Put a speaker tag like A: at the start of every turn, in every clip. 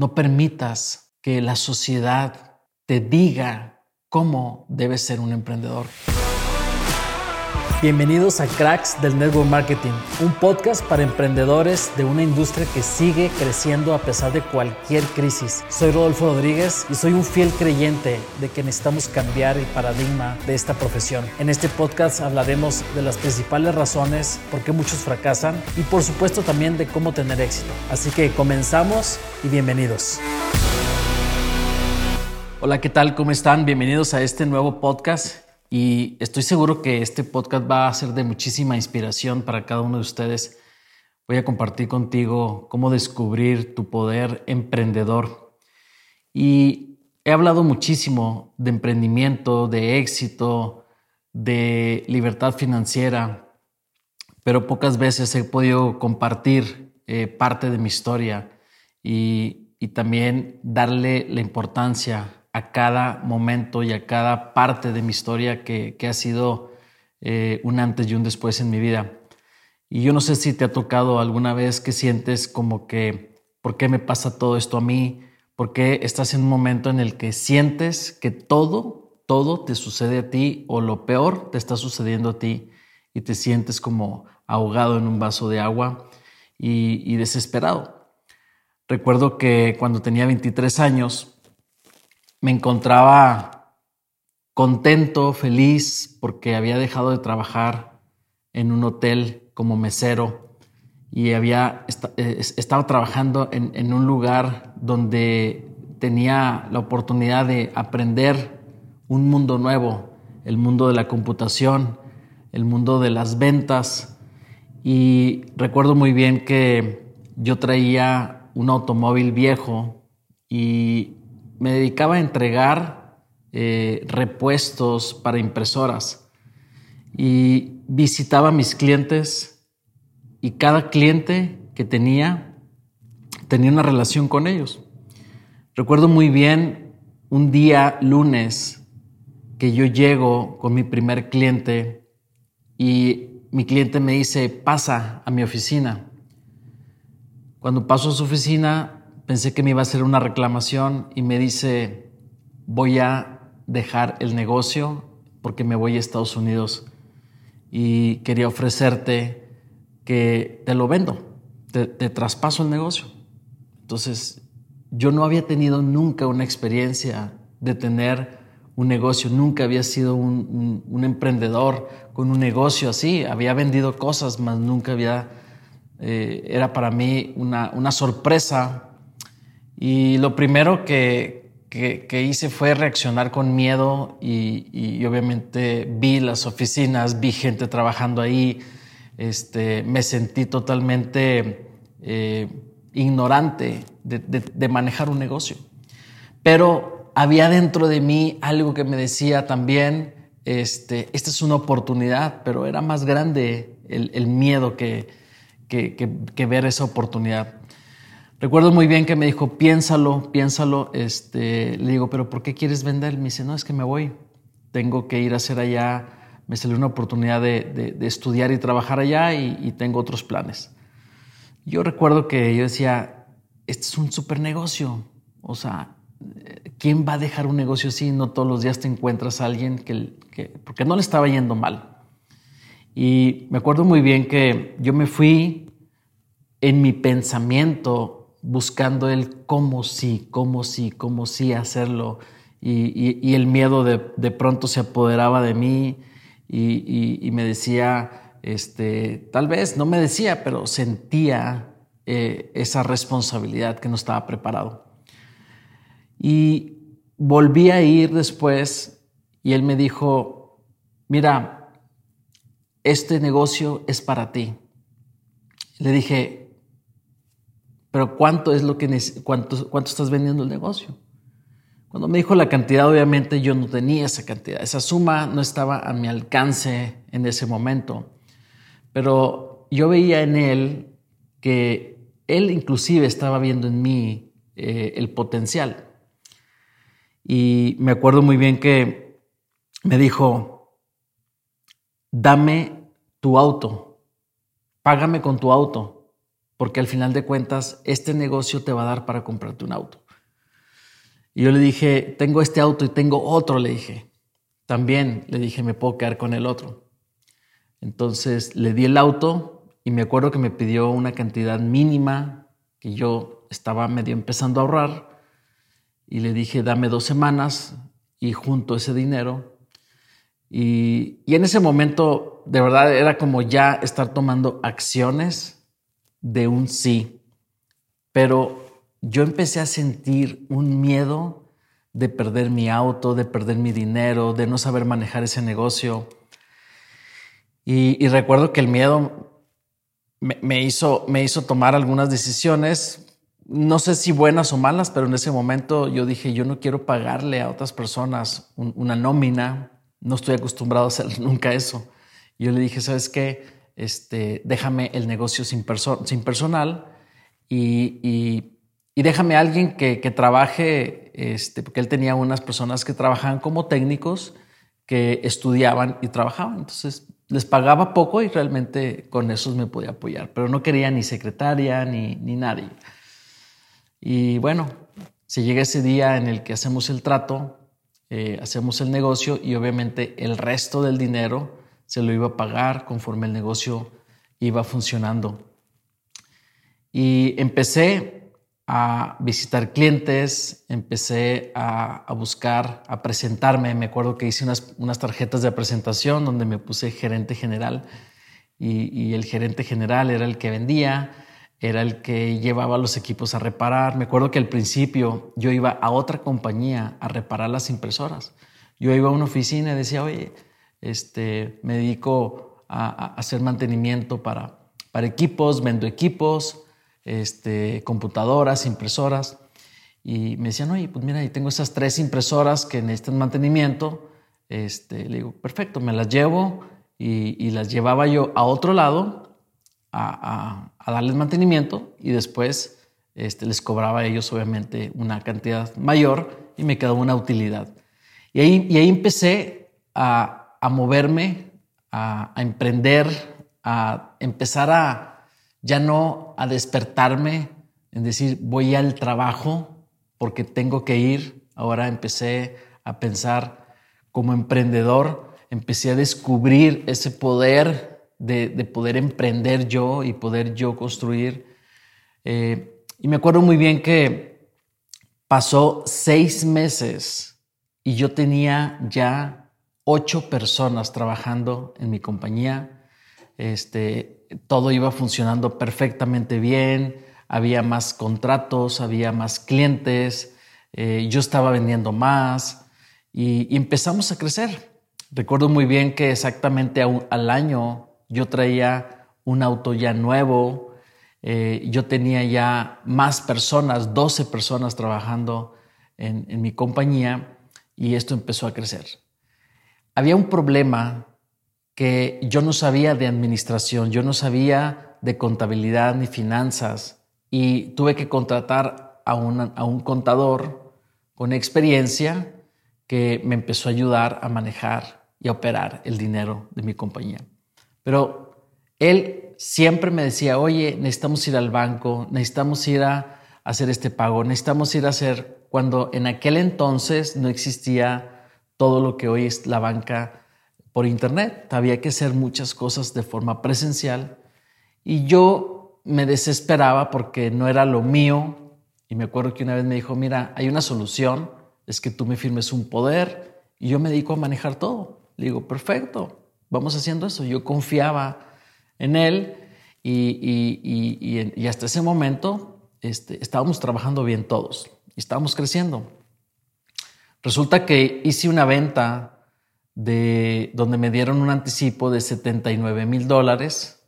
A: No permitas que la sociedad te diga cómo debes ser un emprendedor. Bienvenidos a Cracks del Network Marketing, un podcast para emprendedores de una industria que sigue creciendo a pesar de cualquier crisis. Soy Rodolfo Rodríguez y soy un fiel creyente de que necesitamos cambiar el paradigma de esta profesión. En este podcast hablaremos de las principales razones por qué muchos fracasan y por supuesto también de cómo tener éxito. Así que comenzamos y bienvenidos. Hola, ¿qué tal? ¿Cómo están? Bienvenidos a este nuevo podcast y estoy seguro que este podcast va a ser de muchísima inspiración para cada uno de ustedes. Voy a compartir contigo cómo descubrir tu poder emprendedor. Y he hablado muchísimo de emprendimiento, de éxito, de libertad financiera, pero pocas veces he podido compartir eh, parte de mi historia y, y también darle la importancia a cada momento y a cada parte de mi historia que, ha sido eh, un antes y un después en mi vida. Y yo no sé si te ha tocado alguna vez que sientes como que, ¿por qué me pasa todo esto a mí? ¿Por qué estás en un momento en el que sientes que todo, todo te sucede a ti o lo peor te está sucediendo a ti y te sientes como ahogado en un vaso de agua y, y desesperado? Recuerdo que cuando tenía 23 años, me encontraba contento, feliz, porque había dejado de trabajar en un hotel como mesero y había, eh, estaba trabajando en, en un lugar donde tenía la oportunidad de aprender un mundo nuevo, el mundo de la computación, el mundo de las ventas. Y recuerdo muy bien que yo traía un automóvil viejo y me dedicaba a entregar eh, repuestos para impresoras y visitaba a mis clientes y cada cliente que tenía tenía una relación con ellos. Recuerdo muy bien un día lunes que yo llego con mi primer cliente y mi cliente me dice, pasa a mi oficina. Cuando paso a su oficina, pensé que me iba a hacer una reclamación y me dice, voy a dejar el negocio porque me voy a Estados Unidos y quería ofrecerte que te lo vendo, te, traspaso el negocio. Entonces, yo no había tenido nunca una experiencia de tener un negocio, nunca había sido un, emprendedor con un negocio así, había vendido cosas, mas nunca había, eh, era para mí una, una sorpresa y lo primero que, que, hice fue reaccionar con miedo y, obviamente vi las oficinas, vi gente trabajando ahí, este, me sentí totalmente eh, ignorante de, de, manejar un negocio. Pero había dentro de mí algo que me decía también, este, esta es una oportunidad, pero era más grande el, el miedo que, que ver esa oportunidad. Recuerdo muy bien que me dijo, piénsalo, piénsalo. Este, le digo, pero ¿por qué quieres vender? Me dice, no, es que me voy. Tengo que ir a hacer allá. Me salió una oportunidad de, estudiar y trabajar allá y, tengo otros planes. Yo recuerdo que yo decía, este es un super negocio. O sea, ¿quién va a dejar un negocio así? No todos los días te encuentras a alguien que, que porque no le estaba yendo mal. Y me acuerdo muy bien que yo me fui en mi pensamiento buscando el cómo sí, cómo sí, cómo sí hacerlo. Y, el miedo de, pronto se apoderaba de mí y, me decía, este, tal vez, no me decía, pero sentía eh, esa responsabilidad que no estaba preparado. Y volví a ir después y él me dijo, mira, este negocio es para ti. Le dije, pero ¿cuánto es lo que cuánto, cuánto estás vendiendo el negocio? Cuando me dijo la cantidad, obviamente yo no tenía esa cantidad. Esa suma no estaba a mi alcance en ese momento. Pero yo veía en él que él inclusive estaba viendo en mí eh, el potencial. Y me acuerdo muy bien que me dijo, dame tu auto, págame con tu auto porque al final de cuentas este negocio te va a dar para comprarte un auto. Y yo le dije, tengo este auto y tengo otro, le dije. También le dije, me puedo quedar con el otro. Entonces le di el auto y me acuerdo que me pidió una cantidad mínima que yo estaba medio empezando a ahorrar y le dije, dame dos semanas y junto ese dinero. Y, y en ese momento, de verdad, era como ya estar tomando acciones de un sí. Pero yo empecé a sentir un miedo de perder mi auto, de perder mi dinero, de no saber manejar ese negocio. Y, recuerdo que el miedo me, hizo, me hizo tomar algunas decisiones, no sé si buenas o malas, pero en ese momento yo dije, yo no quiero pagarle a otras personas una nómina, no estoy acostumbrado a hacer nunca eso. Yo le dije, ¿sabes qué? Este, déjame el negocio sin, personal y déjame alguien que, trabaje, este, porque él tenía unas personas que trabajaban como técnicos, que estudiaban y trabajaban. Entonces les pagaba poco y realmente con esos me podía apoyar, pero no quería ni secretaria ni, ni nadie. Y bueno, se llega ese día en el que hacemos el trato, eh, hacemos el negocio y obviamente el resto del dinero se lo iba a pagar conforme el negocio iba funcionando. Y empecé a visitar clientes, empecé a, buscar, a presentarme. Me acuerdo que hice unas, tarjetas de presentación donde me puse gerente general y, el gerente general era el que vendía, era el que llevaba los equipos a reparar. Me acuerdo que al principio yo iba a otra compañía a reparar las impresoras. Yo iba a una oficina y decía, oye, este, me dedico a, hacer mantenimiento para, para equipos, vendo equipos este, computadoras, impresoras. Y me decían, oye, pues mira, ahí tengo esas tres impresoras que necesitan mantenimiento. Este, le digo, perfecto, me las llevo y, las llevaba yo a otro lado a, darles mantenimiento y después este, les cobraba a ellos obviamente una cantidad mayor y me quedaba una utilidad. Y ahí, y ahí empecé a, a moverme, a, emprender, a empezar a, ya no a despertarme en decir voy al trabajo porque tengo que ir. Ahora empecé a pensar como emprendedor, empecé a descubrir ese poder de, poder emprender yo y poder yo construir. Eh, y me acuerdo muy bien que pasó seis meses y yo tenía ya ocho personas trabajando en mi compañía. Este, todo iba funcionando perfectamente bien, había más contratos, había más clientes, eh, yo estaba vendiendo más y, empezamos a crecer. Recuerdo muy bien que exactamente al año yo traía un auto ya nuevo, eh, yo tenía ya más personas, 12 personas trabajando en mi compañía y esto empezó a crecer. Había un problema que yo no sabía de administración, yo no sabía de contabilidad ni finanzas y tuve que contratar a, un contador con experiencia que me empezó a ayudar a manejar y a operar el dinero de mi compañía. Pero él siempre me decía, oye, necesitamos ir al banco, necesitamos ir a hacer este pago, necesitamos ir a hacer, cuando en aquel entonces no existía todo lo que hoy es la banca por internet. Había que hacer muchas cosas de forma presencial y yo me desesperaba porque no era lo mío. Y me acuerdo que una vez me dijo, mira, hay una solución, es que tú me firmes un poder y yo me dedico a manejar todo. Le digo, perfecto, vamos haciendo eso. Yo confiaba en él y, hasta ese momento este, estábamos trabajando bien todos y estábamos creciendo. Resulta que hice una venta de donde me dieron un anticipo de 79 mil dólares.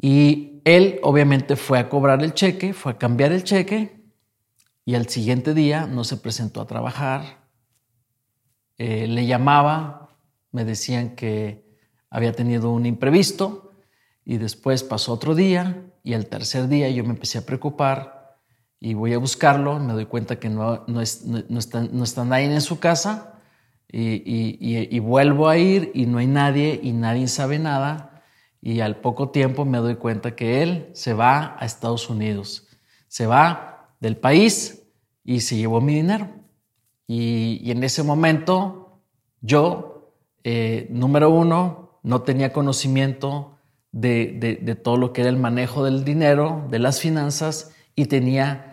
A: Y él obviamente fue a cobrar el cheque, fue a cambiar el cheque y al siguiente día no se presentó a trabajar. Eh, le llamaba, me decían que había tenido un imprevisto y después pasó otro día y al tercer día yo me empecé a preocupar y voy a buscarlo, me doy cuenta que no, no, no, está, no está nadie en su casa y, vuelvo a ir y no hay nadie y nadie sabe nada. y al poco tiempo me doy cuenta que él se va a Estados Unidos, se va del país y se llevó mi dinero. Y, en ese momento yo, eh, número uno, no tenía conocimiento de, de todo lo que era el manejo del dinero, de las finanzas, y tenía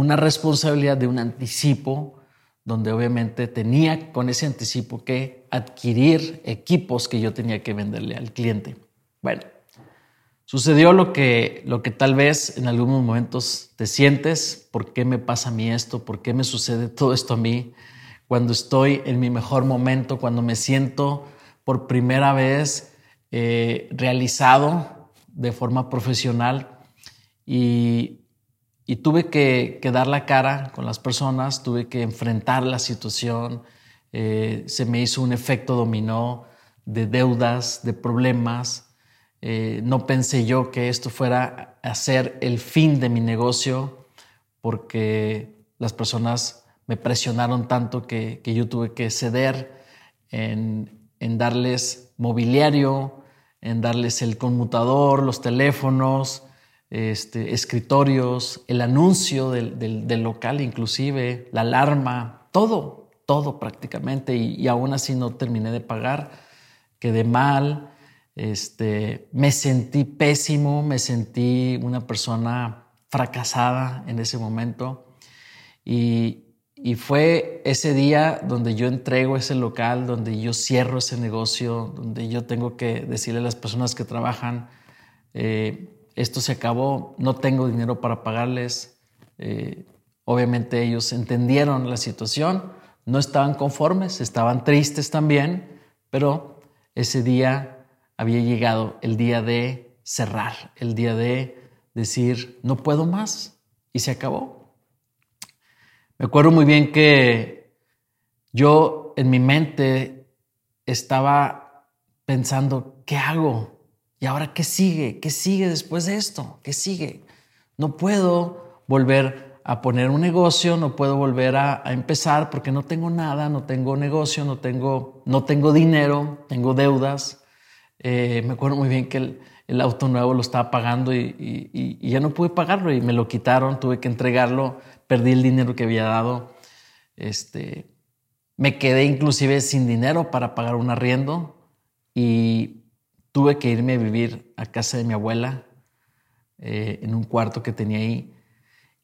A: una responsabilidad de un anticipo donde obviamente tenía con ese anticipo que adquirir equipos que yo tenía que venderle al cliente. Bueno, sucedió lo que, lo que tal vez en algunos momentos te sientes, ¿por qué me pasa a mí esto? ¿Por qué me sucede todo esto a mí? Cuando estoy en mi mejor momento, cuando me siento por primera vez eh, realizado de forma profesional y y tuve que, dar la cara con las personas, tuve que enfrentar la situación, eh, se me hizo un efecto dominó de deudas, de problemas. Eh, no pensé yo que esto fuera a ser el fin de mi negocio porque las personas me presionaron tanto que, yo tuve que ceder en, en darles mobiliario, en darles el conmutador, los teléfonos, este, escritorios, el anuncio del, local inclusive, la alarma, todo, todo prácticamente, y, aún así no terminé de pagar, quedé mal, este, me sentí pésimo, me sentí una persona fracasada en ese momento, y, fue ese día donde yo entrego ese local, donde yo cierro ese negocio, donde yo tengo que decirle a las personas que trabajan, eh, esto se acabó, no tengo dinero para pagarles. Eh, obviamente ellos entendieron la situación, no estaban conformes, estaban tristes también, pero ese día había llegado el día de cerrar, el día de decir, no puedo más, y se acabó. Me acuerdo muy bien que yo en mi mente estaba pensando, ¿qué hago? ¿Y ahora qué sigue? ¿Qué sigue después de esto? ¿Qué sigue? No puedo volver a poner un negocio, no puedo volver a, empezar porque no tengo nada, no tengo negocio, no tengo, no tengo dinero, tengo deudas. Eh, me acuerdo muy bien que el, auto nuevo lo estaba pagando y, ya no pude pagarlo y me lo quitaron, tuve que entregarlo, perdí el dinero que había dado. Este, me quedé inclusive sin dinero para pagar un arriendo y tuve que irme a vivir a casa de mi abuela, eh, en un cuarto que tenía ahí.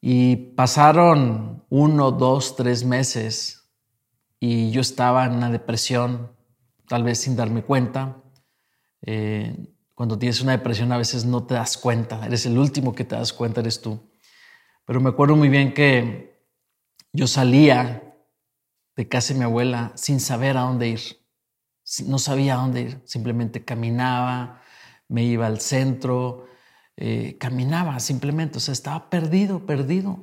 A: Y pasaron uno, dos, tres meses y yo estaba en una depresión, tal vez sin darme cuenta. Eh, cuando tienes una depresión a veces no te das cuenta, eres el último que te das cuenta, eres tú. Pero me acuerdo muy bien que yo salía de casa de mi abuela sin saber a dónde ir no sabía dónde ir, simplemente caminaba, me iba al centro, eh, caminaba simplemente, o sea, estaba perdido, perdido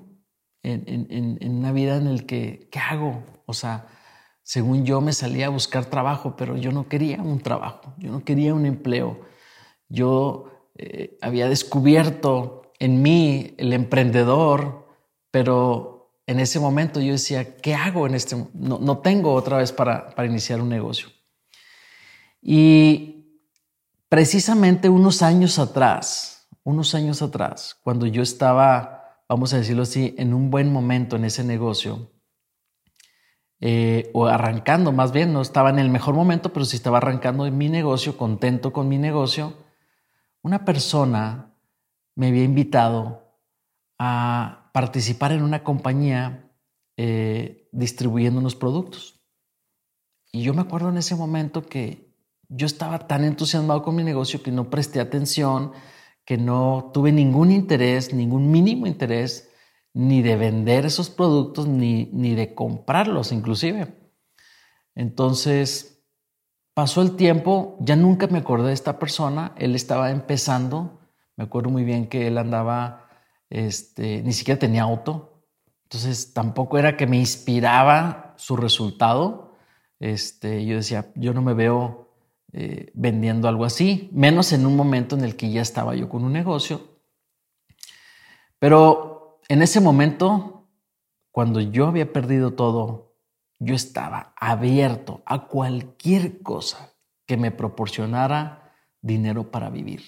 A: en, una vida en el que, ¿qué hago? O sea, según yo me salía a buscar trabajo, pero yo no quería un trabajo, yo no quería un empleo. Yo eh, había descubierto en mí el emprendedor, pero en ese momento yo decía, ¿qué hago en este? No, no tengo otra vez para, para iniciar un negocio. Y precisamente unos años atrás, unos años atrás, cuando yo estaba, vamos a decirlo así, en un buen momento en ese negocio, eh, o arrancando más bien, no estaba en el mejor momento, pero sí estaba arrancando en mi negocio, contento con mi negocio, una persona me había invitado a participar en una compañía eh, distribuyendo unos productos. Y yo me acuerdo en ese momento que yo estaba tan entusiasmado con mi negocio que no presté atención, que no tuve ningún interés, ningún mínimo interés, ni de vender esos productos, ni, ni de comprarlos inclusive. Entonces, pasó el tiempo, ya nunca me acordé de esta persona, él estaba empezando, me acuerdo muy bien que él andaba, este, ni siquiera tenía auto, entonces tampoco era que me inspiraba su resultado. Este, yo decía, yo no me veo eh, vendiendo algo así, menos en un momento en el que ya estaba yo con un negocio. Pero en ese momento, cuando yo había perdido todo, yo estaba abierto a cualquier cosa que me proporcionara dinero para vivir.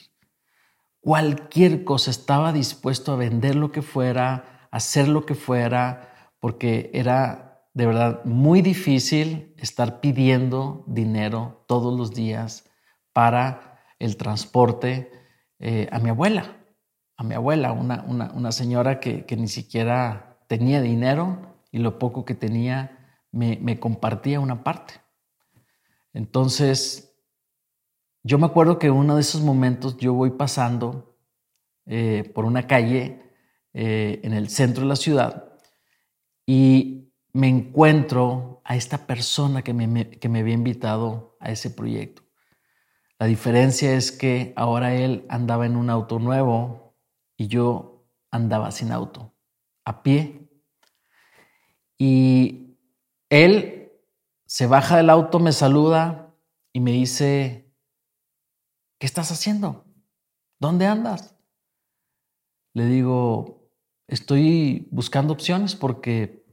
A: Cualquier cosa estaba dispuesto a vender lo que fuera, hacer lo que fuera, porque era de verdad muy difícil estar pidiendo dinero todos los días para el transporte eh, a mi abuela, a mi abuela, una, una, señora que, que, ni siquiera tenía dinero y lo poco que tenía me, compartía una parte. Entonces, yo me acuerdo que uno de esos momentos yo voy pasando eh, por una calle eh, en el centro de la ciudad y me encuentro a esta persona que me, que me había invitado a ese proyecto. La diferencia es que ahora él andaba en un auto nuevo y yo andaba sin auto, a pie. Y él se baja del auto, me saluda y me dice, ¿qué estás haciendo? ¿Dónde andas? Le digo, estoy buscando opciones porque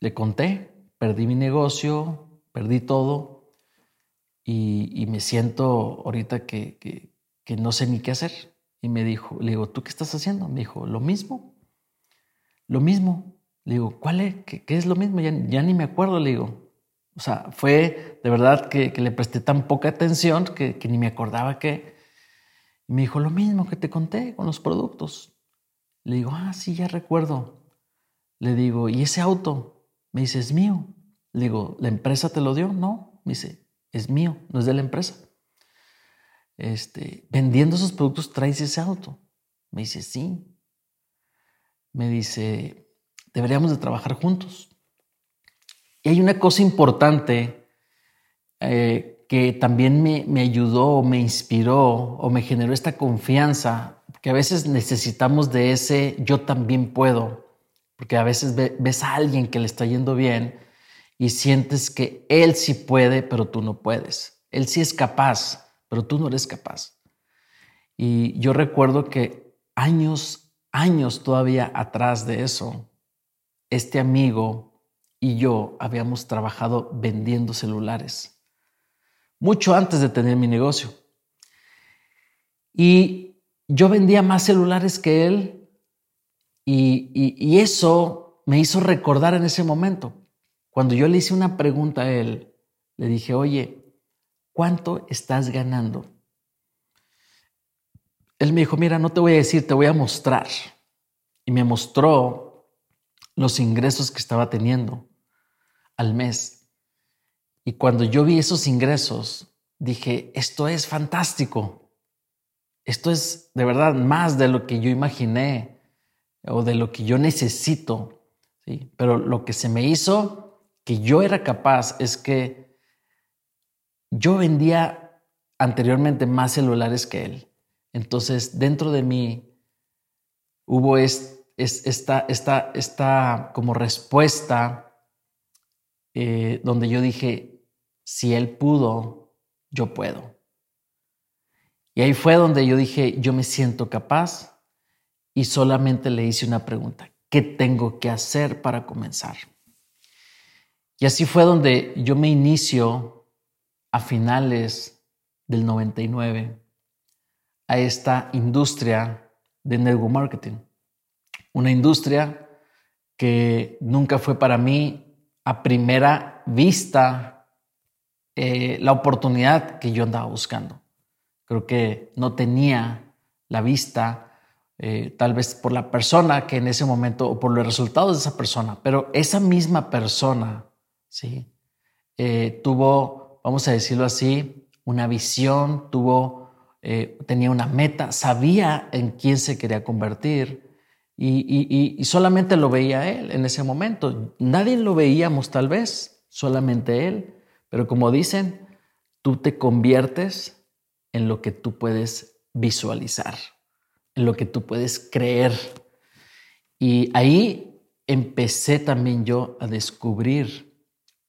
A: le conté, perdí mi negocio, perdí todo y, me siento ahorita que, que, no sé ni qué hacer. Y me dijo, le digo, ¿tú qué estás haciendo? Me dijo, lo mismo, lo mismo. Le digo, ¿cuál es? ¿Qué, es lo mismo? Ya, ya, ni me acuerdo, le digo. O sea, fue de verdad que, que le presté tan poca atención que, ni me acordaba que... Y me dijo, lo mismo que te conté con los productos. Le digo, ah, sí, ya recuerdo. Le digo, ¿y ese auto? Me dice, es mío. Le digo, ¿la empresa te lo dio? No. Me dice, es mío, no es de la empresa. Este, vendiendo esos productos traes ese auto. Me dice, sí. Me dice, deberíamos de trabajar juntos. Y hay una cosa importante eh, que también me, me ayudó, me inspiró o me generó esta confianza, que a veces necesitamos de ese yo también puedo, porque a veces ves a alguien que le está yendo bien y sientes que Él sí puede, pero tú no puedes. Él sí es capaz, pero tú no eres capaz. Y yo recuerdo que años, años todavía atrás de eso, este amigo y yo habíamos trabajado vendiendo celulares, mucho antes de tener mi negocio. Y yo vendía más celulares que él y, eso me hizo recordar en ese momento, cuando yo le hice una pregunta a él, le dije, oye, ¿cuánto estás ganando? Él me dijo, mira, no te voy a decir, te voy a mostrar. Y me mostró los ingresos que estaba teniendo al mes. Y cuando yo vi esos ingresos, dije, esto es fantástico. Esto es de verdad más de lo que yo imaginé o de lo que yo necesito. ¿sí? Pero lo que se me hizo que yo era capaz es que yo vendía anteriormente más celulares que él. Entonces, dentro de mí hubo esta, esta, esta como respuesta eh, donde yo dije, si él pudo, yo puedo. Y ahí fue donde yo dije, yo me siento capaz y solamente le hice una pregunta, ¿qué tengo que hacer para comenzar? Y así fue donde yo me inicio a finales del 99 a esta industria de network marketing. Una industria que nunca fue para mí a primera vista eh, la oportunidad que yo andaba buscando. Creo que no tenía la vista, eh, tal vez por la persona que en ese momento o por los resultados de esa persona, pero esa misma persona ¿sí? Eh, tuvo, vamos a decirlo así, una visión, tuvo, eh, tenía una meta, sabía en quién se quería convertir y, solamente lo veía él en ese momento. Nadie lo veíamos tal vez, solamente él, pero como dicen, tú te conviertes en lo que tú puedes visualizar, en lo que tú puedes creer. Y ahí empecé también yo a descubrir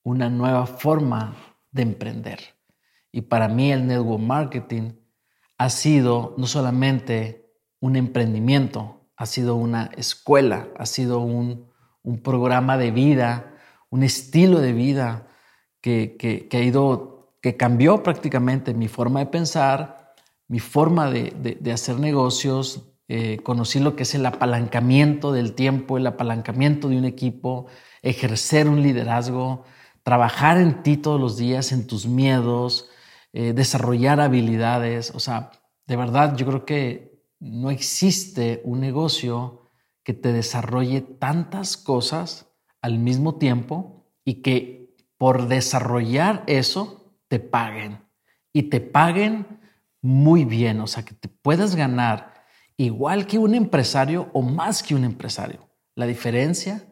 A: una nueva forma de emprender. Y para mí el network marketing ha sido no solamente un emprendimiento, ha sido una escuela, ha sido un, programa de vida, un estilo de vida que, que, ha ido, que cambió prácticamente mi forma de pensar, mi forma de, hacer negocios, eh, conocí lo que es el apalancamiento del tiempo, el apalancamiento de un equipo, ejercer un liderazgo, trabajar en ti todos los días, en tus miedos, eh, desarrollar habilidades. O sea, de verdad, yo creo que no existe un negocio que te desarrolle tantas cosas al mismo tiempo y que por desarrollar eso te paguen y te paguen muy bien, o sea, que te puedas ganar igual que un empresario o más que un empresario. La diferencia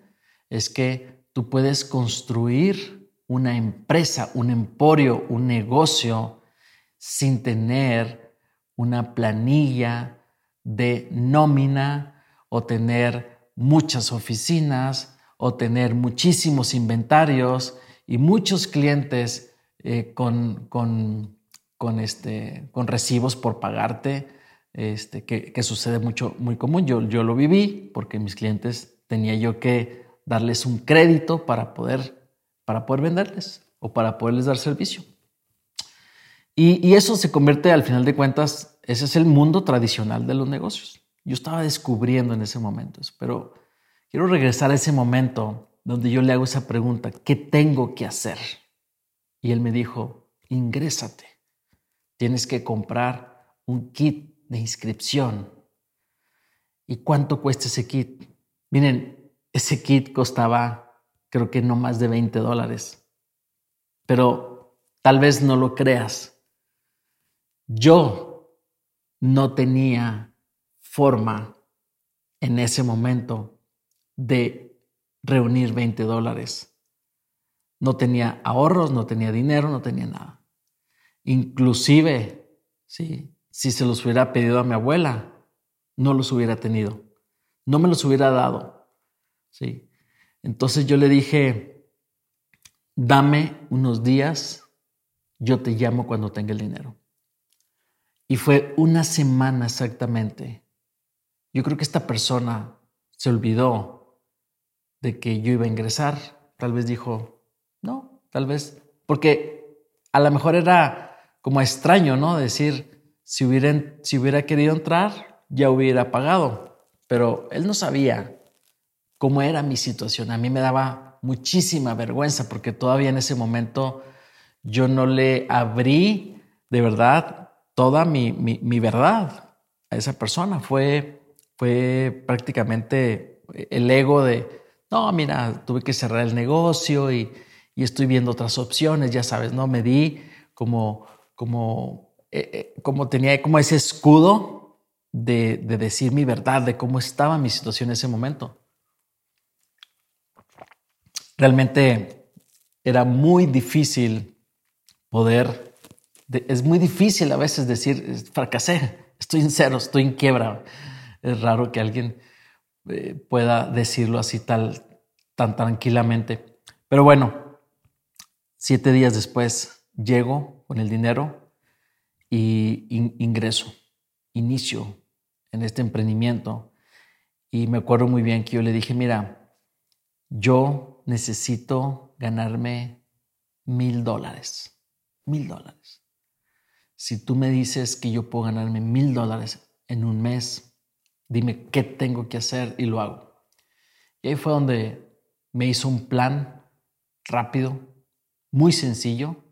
A: es que tú puedes construir una empresa, un emporio, un negocio sin tener una planilla de nómina o tener muchas oficinas o tener muchísimos inventarios y muchos clientes eh, con, con, con, este, con recibos por pagarte, este, que, sucede mucho, muy común. Yo, yo lo viví porque mis clientes tenía yo que darles un crédito para poder, para poder venderles o para poderles dar servicio. Y, y eso se convierte al final de cuentas, ese es el mundo tradicional de los negocios. Yo estaba descubriendo en ese momento pero quiero regresar a ese momento donde yo le hago esa pregunta, ¿qué tengo que hacer? Y él me dijo, ingrésate. Tienes que comprar un kit de inscripción. ¿Y cuánto cuesta ese kit? Miren, ese kit costaba creo que no más de 20 dólares. Pero tal vez no lo creas. Yo no tenía forma en ese momento de reunir 20 dólares. No tenía ahorros, no tenía dinero, no tenía nada. Inclusive, sí, si se los hubiera pedido a mi abuela, no los hubiera tenido. No me los hubiera dado. Sí. Entonces yo le dije, dame unos días, yo te llamo cuando tenga el dinero. Y fue una semana exactamente. Yo creo que esta persona se olvidó de que yo iba a ingresar. Tal vez dijo, no, tal vez, porque a lo mejor era como extraño, ¿no? Decir, si hubiera, si hubiera querido entrar, ya hubiera pagado, pero él no sabía cómo era mi situación. A mí me daba muchísima vergüenza porque todavía en ese momento yo no le abrí de verdad toda mi, mi, verdad a esa persona. Fue, fue prácticamente el ego de, no, mira, tuve que cerrar el negocio y, estoy viendo otras opciones, ya sabes, ¿no? Me di como, como, eh, eh, como tenía como ese escudo de, de decir mi verdad, de cómo estaba mi situación en ese momento. Realmente era muy difícil poder, es muy difícil a veces decir, fracasé, estoy en cero, estoy en quiebra. Es raro que alguien eh, pueda decirlo así tal, tan tranquilamente. Pero bueno, siete días después llego con el dinero y ingreso, inicio en este emprendimiento. Y me acuerdo muy bien que yo le dije, mira, yo necesito ganarme mil dólares, mil dólares. Si tú me dices que yo puedo ganarme mil dólares en un mes, Dime qué tengo que hacer y lo hago. Y ahí fue donde me hizo un plan rápido, muy sencillo,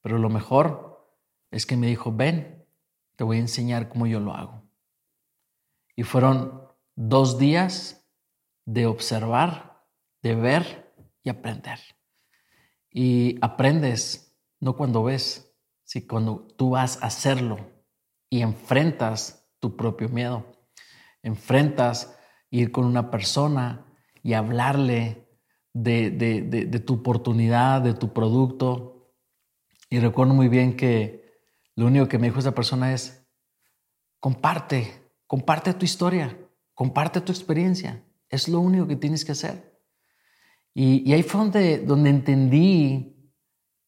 A: pero lo mejor es que me dijo, ven, te voy a enseñar cómo yo lo hago. Y fueron dos días de observar, de ver y aprender. Y aprendes no cuando ves, sino cuando tú vas a hacerlo y enfrentas tu propio miedo enfrentas, ir con una persona y hablarle de, tu oportunidad, de tu producto. Y recuerdo muy bien que lo único que me dijo esa persona es, comparte, comparte tu historia, comparte tu experiencia. Es lo único que tienes que hacer. Y, ahí fue donde, donde entendí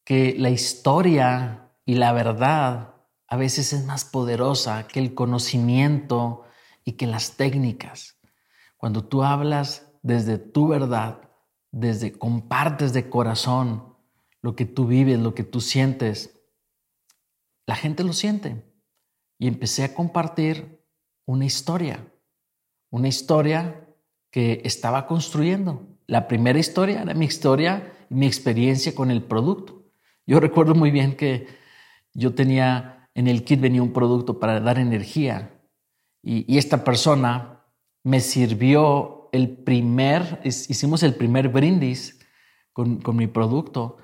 A: que la historia y la verdad a veces es más poderosa que el conocimiento y que las técnicas. Cuando tú hablas desde tu verdad, desde compartes de corazón lo que tú vives, lo que tú sientes, la gente lo siente. y empecé a compartir una historia, una historia que estaba construyendo. La primera historia era mi historia y mi experiencia con el producto. Yo recuerdo muy bien que yo tenía, en el kit venía un producto para dar energía y, esta persona me sirvió el primer, hicimos el primer brindis con, con mi producto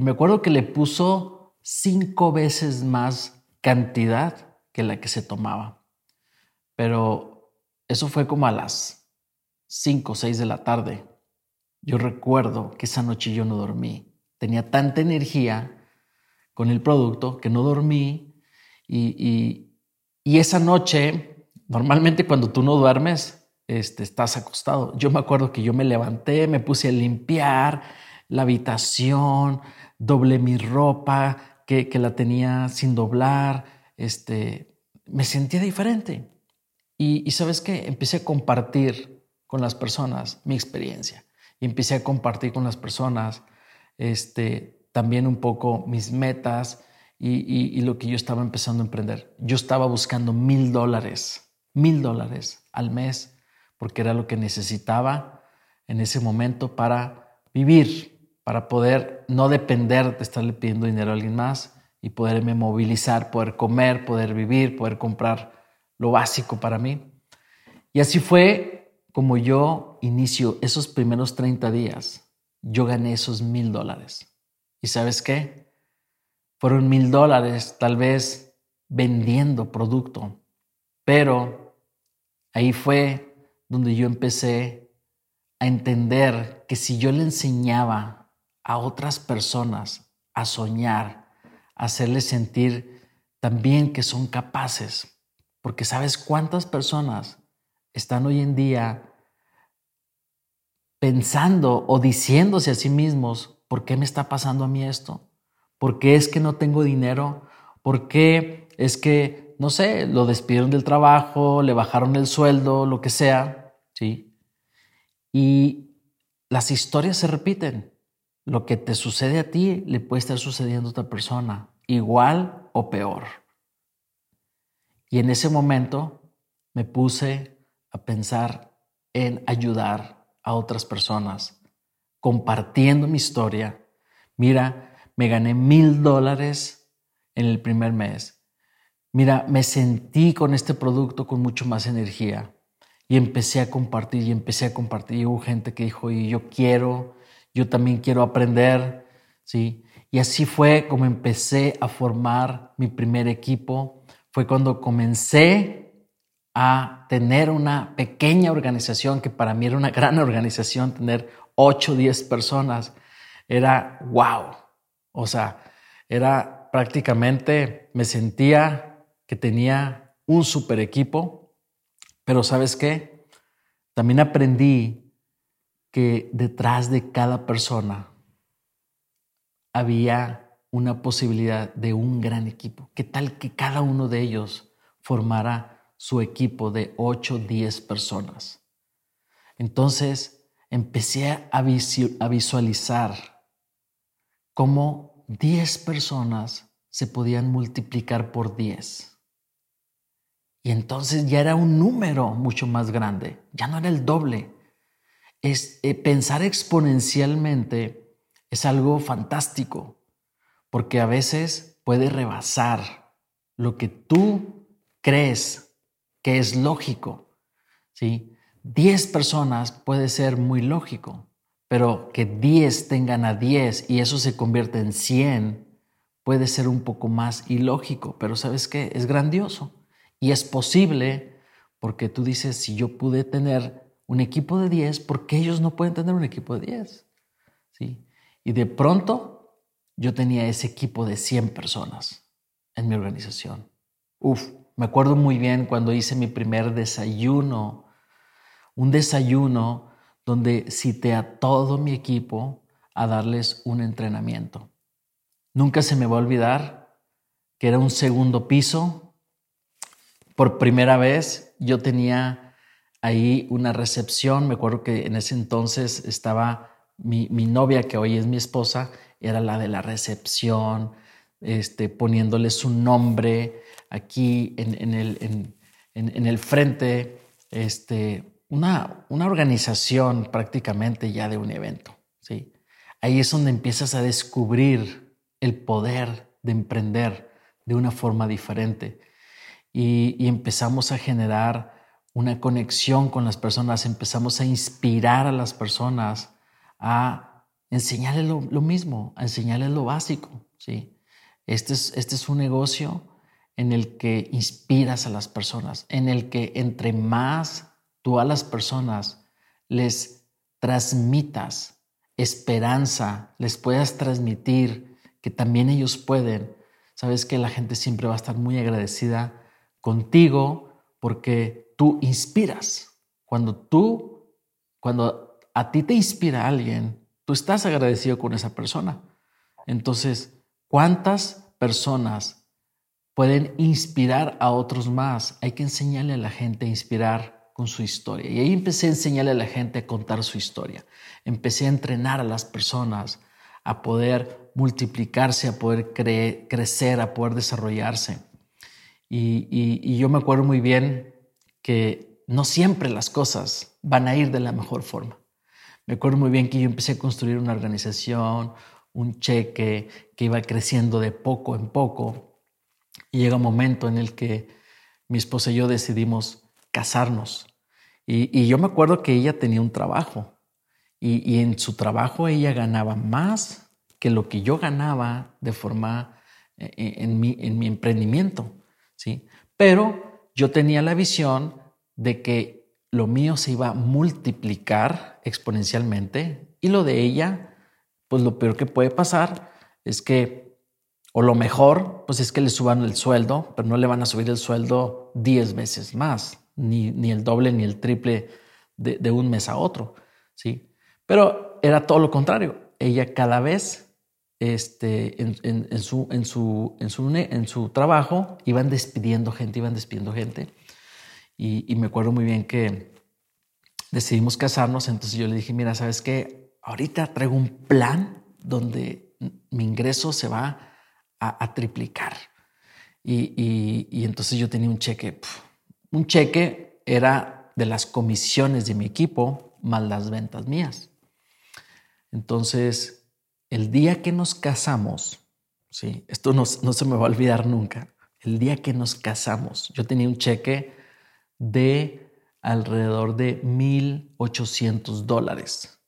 A: y me acuerdo que le puso cinco veces más cantidad que la que se tomaba. Pero eso fue como a las cinco o seis de la tarde. Yo recuerdo que esa noche yo no dormí. Tenía tanta energía con el producto que no dormí y, y, esa noche, normalmente cuando tú no duermes, este, estás acostado. Yo me acuerdo que yo me levanté, me puse a limpiar la habitación, doblé mi ropa que, que la tenía sin doblar, este, me sentía diferente. Y, y sabes qué, empecé a compartir con las personas mi experiencia y empecé a compartir con las personas este, también un poco mis metas y, lo que yo estaba empezando a emprender. Yo estaba buscando mil dólares, mil dólares al mes, porque era lo que necesitaba en ese momento para vivir, para poder no depender de estarle pidiendo dinero a alguien más y poderme movilizar, poder comer, poder vivir, poder comprar lo básico para mí. Y así fue como yo inicio esos primeros 30 días. Yo gané esos mil dólares. ¿Y sabes qué? Fueron mil dólares tal vez vendiendo producto, pero ahí fue donde yo empecé a entender que si yo le enseñaba a otras personas a soñar, hacerles sentir también que son capaces. Porque sabes cuántas personas están hoy en día pensando o diciéndose a sí mismos, ¿por qué me está pasando a mí esto? ¿Por qué es que no tengo dinero? ¿Por qué es que, no sé, lo despidieron del trabajo, le bajaron el sueldo, lo que sea? ¿Sí? Y las historias se repiten. Lo que te sucede a ti le puede estar sucediendo a otra persona igual o peor. Y en ese momento me puse a pensar en ayudar a otras personas, compartiendo mi historia. Mira, me gané mil dólares en el primer mes. Mira, me sentí con este producto con mucho más energía y empecé a compartir y empecé a compartir. Y hubo gente que dijo, y yo quiero, yo también quiero aprender, ¿sí? Y así fue como empecé a formar mi primer equipo. Fue cuando comencé a tener una pequeña organización, que para mí era una gran organización, tener 8 o 10 personas. Era wow. O sea, era prácticamente, me sentía que tenía un super equipo, pero ¿sabes qué? También aprendí que detrás de cada persona había una posibilidad de un gran equipo. ¿Qué tal que cada uno de ellos formara su equipo de 8, 10 personas? Entonces empecé a visualizar cómo 10 personas se podían multiplicar por 10. Y entonces ya era un número mucho más grande, ya no era el doble. Es, eh, pensar exponencialmente es algo fantástico, porque a veces puede rebasar lo que tú crees que es lógico. ¿sí? Diez personas puede ser muy lógico, pero que diez tengan a diez y eso se convierte en cien puede ser un poco más ilógico, pero ¿sabes qué? Es grandioso y es posible porque tú dices, si yo pude tener un equipo de diez, ¿por qué ellos no pueden tener un equipo de diez? ¿Sí? Y de pronto yo tenía ese equipo de 100 personas en mi organización. Uf, me acuerdo muy bien cuando hice mi primer desayuno, un desayuno donde cité a todo mi equipo a darles un entrenamiento. Nunca se me va a olvidar que era un segundo piso. Por primera vez yo tenía ahí una recepción. Me acuerdo que en ese entonces estaba mi, novia, que hoy es mi esposa, era la de la recepción, este, poniéndole su nombre aquí en, el, en, el, frente, este, una, una, organización prácticamente ya de un evento. ¿sí? Ahí es donde empiezas a descubrir el poder de emprender de una forma diferente y, empezamos a generar una conexión con las personas, empezamos a inspirar a las personas a enseñarles lo, mismo, a enseñarles lo básico. ¿sí? Este, es, este es un negocio en el que inspiras a las personas, en el que entre más tú a las personas les transmitas esperanza, les puedas transmitir que también ellos pueden, sabes que la gente siempre va a estar muy agradecida contigo porque tú inspiras. Cuando tú, cuando a ti te inspira alguien, tú estás agradecido con esa persona. Entonces, ¿cuántas personas pueden inspirar a otros más? Hay que enseñarle a la gente a inspirar con su historia. Y ahí empecé a enseñarle a la gente a contar su historia. Empecé a entrenar a las personas a poder multiplicarse, a poder crecer, a poder desarrollarse. Y, yo me acuerdo muy bien que no siempre las cosas van a ir de la mejor forma. Me acuerdo muy bien que yo empecé a construir una organización, un cheque que iba creciendo de poco en poco. Y llega un momento en el que mi esposa y yo decidimos casarnos. Y, yo me acuerdo que ella tenía un trabajo y, y, en su trabajo ella ganaba más que lo que yo ganaba de forma eh, en mi, en mi emprendimiento. ¿sí? Pero yo tenía la visión de que lo mío se iba a multiplicar exponencialmente y lo de ella, pues lo peor que puede pasar es que, o lo mejor, pues es que le suban el sueldo, pero no le van a subir el sueldo 10 veces más, ni, ni el doble ni el triple de, de un mes a otro, ¿sí? Pero era todo lo contrario. Ella cada vez este, en, su, en, su, en, su, en su trabajo, iban despidiendo gente, iban despidiendo gente. Y, me acuerdo muy bien que decidimos casarnos, entonces yo le dije, mira, ¿sabes qué? Ahorita traigo un plan donde mi ingreso se va a, triplicar. Y, y, entonces yo tenía un cheque. Un cheque era de las comisiones de mi equipo más las ventas mías. Entonces el día que nos casamos, sí, esto no, se me va a olvidar nunca. El día que nos casamos, yo tenía un cheque de alrededor de 1.800 dólares.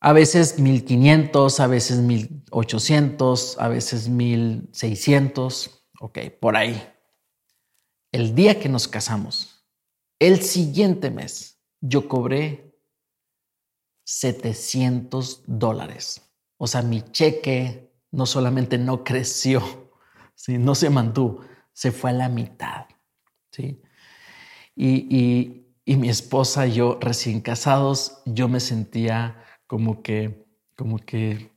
A: A veces 1.500, a veces 1.800, a veces 1.600, ok, por ahí. El día que nos casamos, el siguiente mes, yo cobré 700 dólares. O sea, mi cheque no solamente no creció, ¿sí? no se mantuvo, se fue a la mitad. ¿sí? Y, mi esposa y yo, recién casados, yo me sentía como que, como que,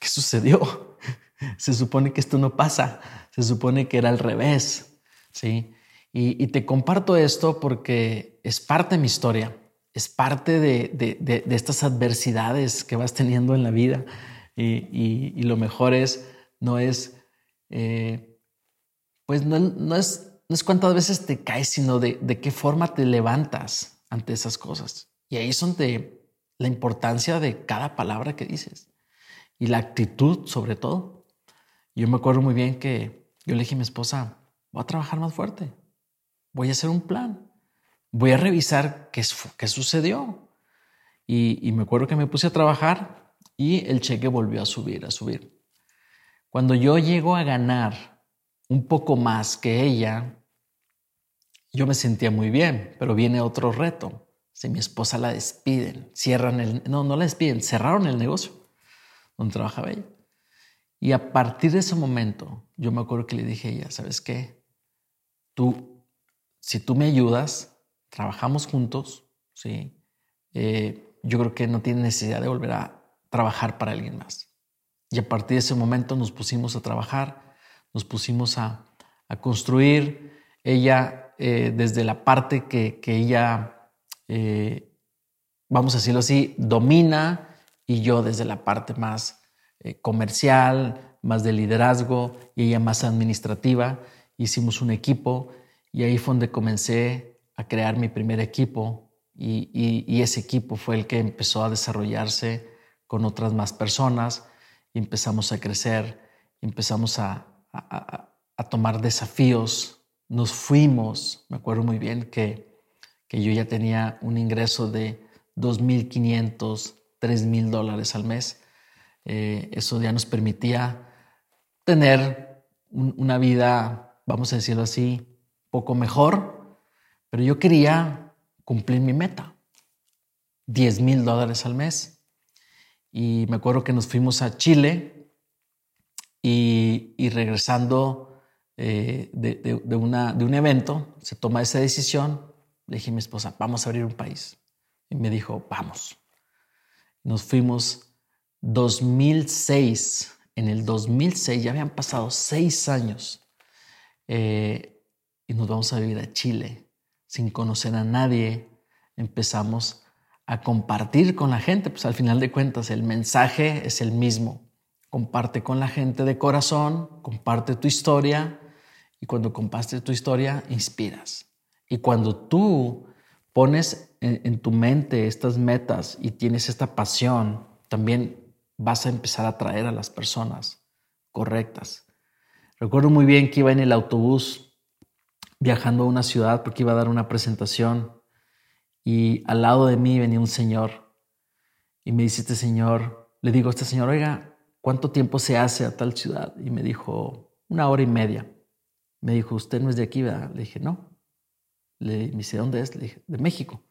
A: ¿qué sucedió? Se supone que esto no pasa, se supone que era al revés. ¿sí? y te comparto esto porque es parte de mi historia es parte de, estas adversidades que vas teniendo en la vida y, lo mejor es, no es, eh, pues no, es, no es cuántas veces te caes, sino de, qué forma te levantas ante esas cosas. Y ahí es donde la importancia de cada palabra que dices y la actitud sobre todo. Yo me acuerdo muy bien que yo le dije a mi esposa, voy a trabajar más fuerte, voy a hacer un plan voy a revisar qué, qué sucedió. Y, me acuerdo que me puse a trabajar y el cheque volvió a subir, a subir. Cuando yo llego a ganar un poco más que ella, yo me sentía muy bien, pero viene otro reto. Si mi esposa la despiden, cierran el, no, no la despiden, cerraron el negocio donde trabajaba ella. Y a partir de ese momento, yo me acuerdo que le dije a ella, ¿sabes qué? Tú, si tú me ayudas, trabajamos juntos, ¿sí? Eh, yo creo que no tiene necesidad de volver a trabajar para alguien más. Y a partir de ese momento nos pusimos a trabajar, nos pusimos a, construir. Ella, eh, desde la parte que, ella, eh, vamos a decirlo así, domina, y yo desde la parte más comercial, más de liderazgo y ella más administrativa. Hicimos un equipo y ahí fue donde comencé a crear mi primer equipo y, ese equipo fue el que empezó a desarrollarse con otras más personas y empezamos a crecer, empezamos a, tomar desafíos, nos fuimos, me acuerdo muy bien que, que yo ya tenía un ingreso de 2.500, 3.000 dólares al mes. Eh, eso ya nos permitía tener una vida, vamos a decirlo así, poco mejor, pero yo quería cumplir mi meta, 10 mil dólares al mes. Y me acuerdo que nos fuimos a Chile y, y regresando eh, de, una, de un evento, se toma esa decisión. Le dije a mi esposa, vamos a abrir un país. Y me dijo, vamos. Nos fuimos 2006. En el 2006 ya habían pasado seis años eh, y nos vamos a vivir a Chile sin conocer a nadie. Empezamos a compartir con la gente, pues al final de cuentas el mensaje es el mismo. Comparte con la gente de corazón, comparte tu historia, y cuando compartes tu historia, inspiras. Y cuando tú pones en, tu mente estas metas y tienes esta pasión, también vas a empezar a atraer a las personas correctas. Recuerdo muy bien que iba en el autobús viajando a una ciudad porque iba a dar una presentación y al lado de mí venía un señor y me dice este señor, le digo a este señor, oiga, ¿cuánto tiempo se hace a tal ciudad? Y me dijo, una hora y media. Me dijo, usted no es de aquí, ¿verdad? Le dije, no. Le, me dice, ¿dónde es? Le dije, de México.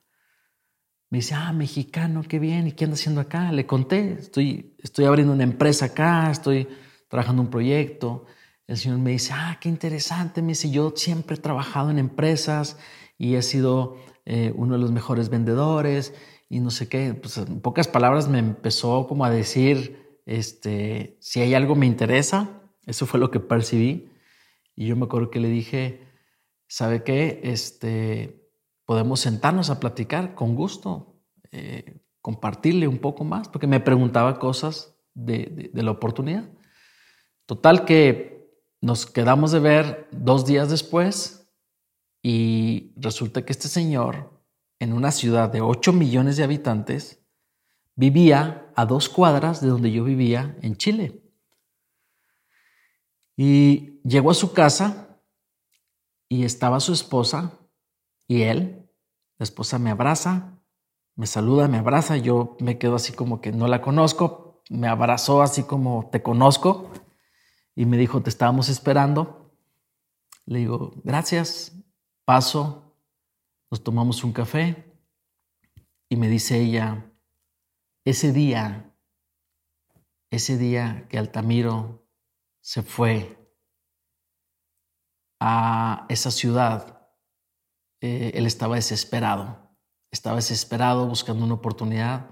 A: Me dice, ah, mexicano, qué bien. ¿Y qué anda haciendo acá? Le conté, estoy, estoy abriendo una empresa acá, estoy trabajando un proyecto. El señor me dice, ah, qué interesante. Me dice, yo siempre he trabajado en empresas y he sido eh, uno de los mejores vendedores y no sé qué. Pues en pocas palabras me empezó como a decir, este, si hay algo me interesa. Eso fue lo que percibí. Y yo me acuerdo que le dije, ¿sabe qué? Este, podemos sentarnos a platicar con gusto, eh, compartirle un poco más, porque me preguntaba cosas de, de la oportunidad. Total que nos quedamos de ver dos días después y resulta que este señor, en una ciudad de 8 millones de habitantes, vivía a dos cuadras de donde yo vivía en Chile. Y llegó a su casa y estaba su esposa y él. La esposa me abraza, me saluda, me abraza. Yo me quedo así como que no la conozco. Me abrazó así como te conozco y me dijo, te estábamos esperando. Le digo, gracias. Paso, nos tomamos un café y me dice ella, ese día, ese día que Altamiro se fue a esa ciudad, eh, él estaba desesperado, estaba desesperado buscando una oportunidad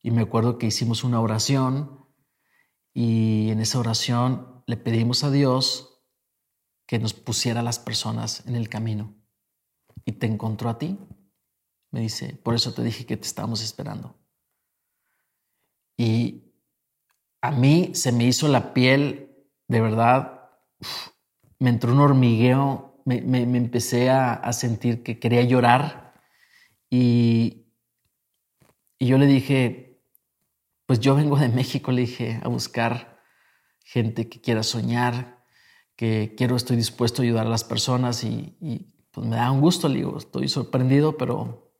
A: y me acuerdo que hicimos una oración y en esa oración le pedimos a Dios que nos pusiera las personas en el camino y te encontró a ti. Me dice, por eso te dije que te estábamos esperando. Y a mí se me hizo la piel de verdad, me entró un hormigueo, me, empecé a, sentir que quería llorar y, y yo le dije, pues yo vengo de México, le dije, a buscar gente que quiera soñar, que quiero, estoy dispuesto a ayudar a las personas y, pues me da un gusto, le digo, estoy sorprendido, pero,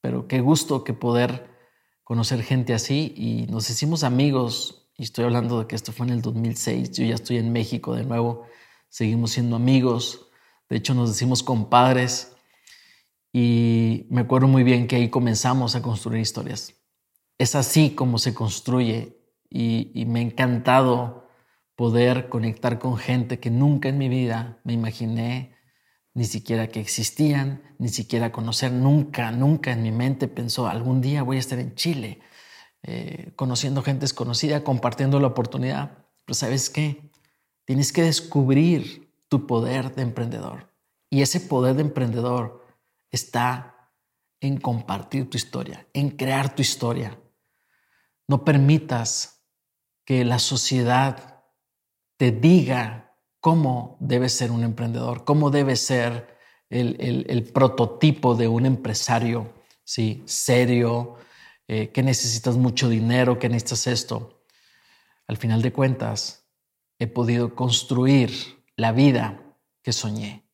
A: pero qué gusto que poder conocer gente así y nos hicimos amigos. Y estoy hablando de que esto fue en el 2006, yo ya estoy en México de nuevo, seguimos siendo amigos, de hecho nos decimos compadres. Y me acuerdo muy bien que ahí comenzamos a construir historias. Es así como se construye y, y me ha encantado poder conectar con gente que nunca en mi vida me imaginé ni siquiera que existían, ni siquiera conocer, nunca, nunca en mi mente pensó, algún día voy a estar en Chile, eh, conociendo gente desconocida, compartiendo la oportunidad. Pero sabes qué? Tienes que descubrir tu poder de emprendedor. Y ese poder de emprendedor está en compartir tu historia, en crear tu historia. No permitas que la sociedad te diga cómo debe ser un emprendedor, cómo debe ser el, prototipo de un empresario, ¿sí? Serio, eh, que necesitas mucho dinero, que necesitas esto. Al final de cuentas, he podido construir la vida que soñé.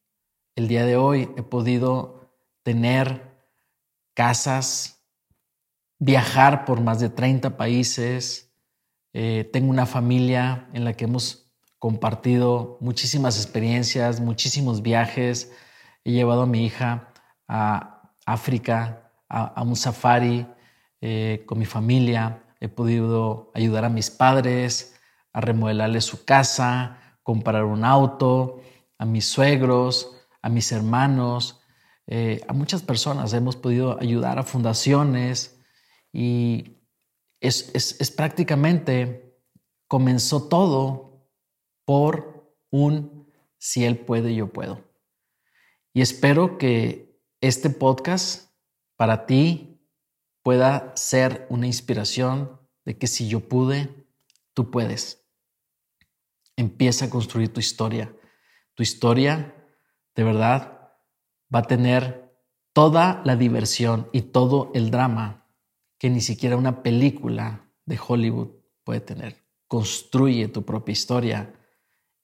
A: El día de hoy he podido tener casas, viajar por más de 30 países. Eh, tengo una familia en la que hemos compartido muchísimas experiencias, muchísimos viajes. He llevado a mi hija a África, a, un safari eh, con mi familia. He podido ayudar a mis padres a remodelarle su casa, comprar un auto, a mis suegros, a mis hermanos, eh, a muchas personas. Hemos podido ayudar a fundaciones y es, es prácticamente, comenzó todo por un si él puede, yo puedo. Y espero que este podcast para ti pueda ser una inspiración de que si yo pude, tú puedes. Empieza a construir tu historia. Tu historia, de verdad, va a tener toda la diversión y todo el drama que ni siquiera una película de Hollywood puede tener. Construye tu propia historia,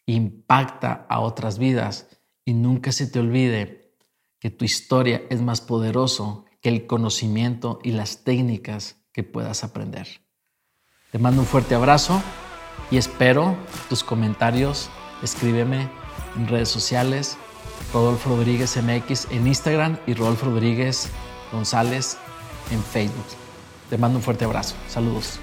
A: impacta a otras vidas y nunca se te olvide que tu historia es más poderoso que el conocimiento y las técnicas que puedas aprender. Te mando un fuerte abrazo y espero tus comentarios. Escríbeme en redes sociales, Rodolfo Rodríguez MX en Instagram y Rodolfo Rodríguez González en Facebook. Te mando un fuerte abrazo. Saludos.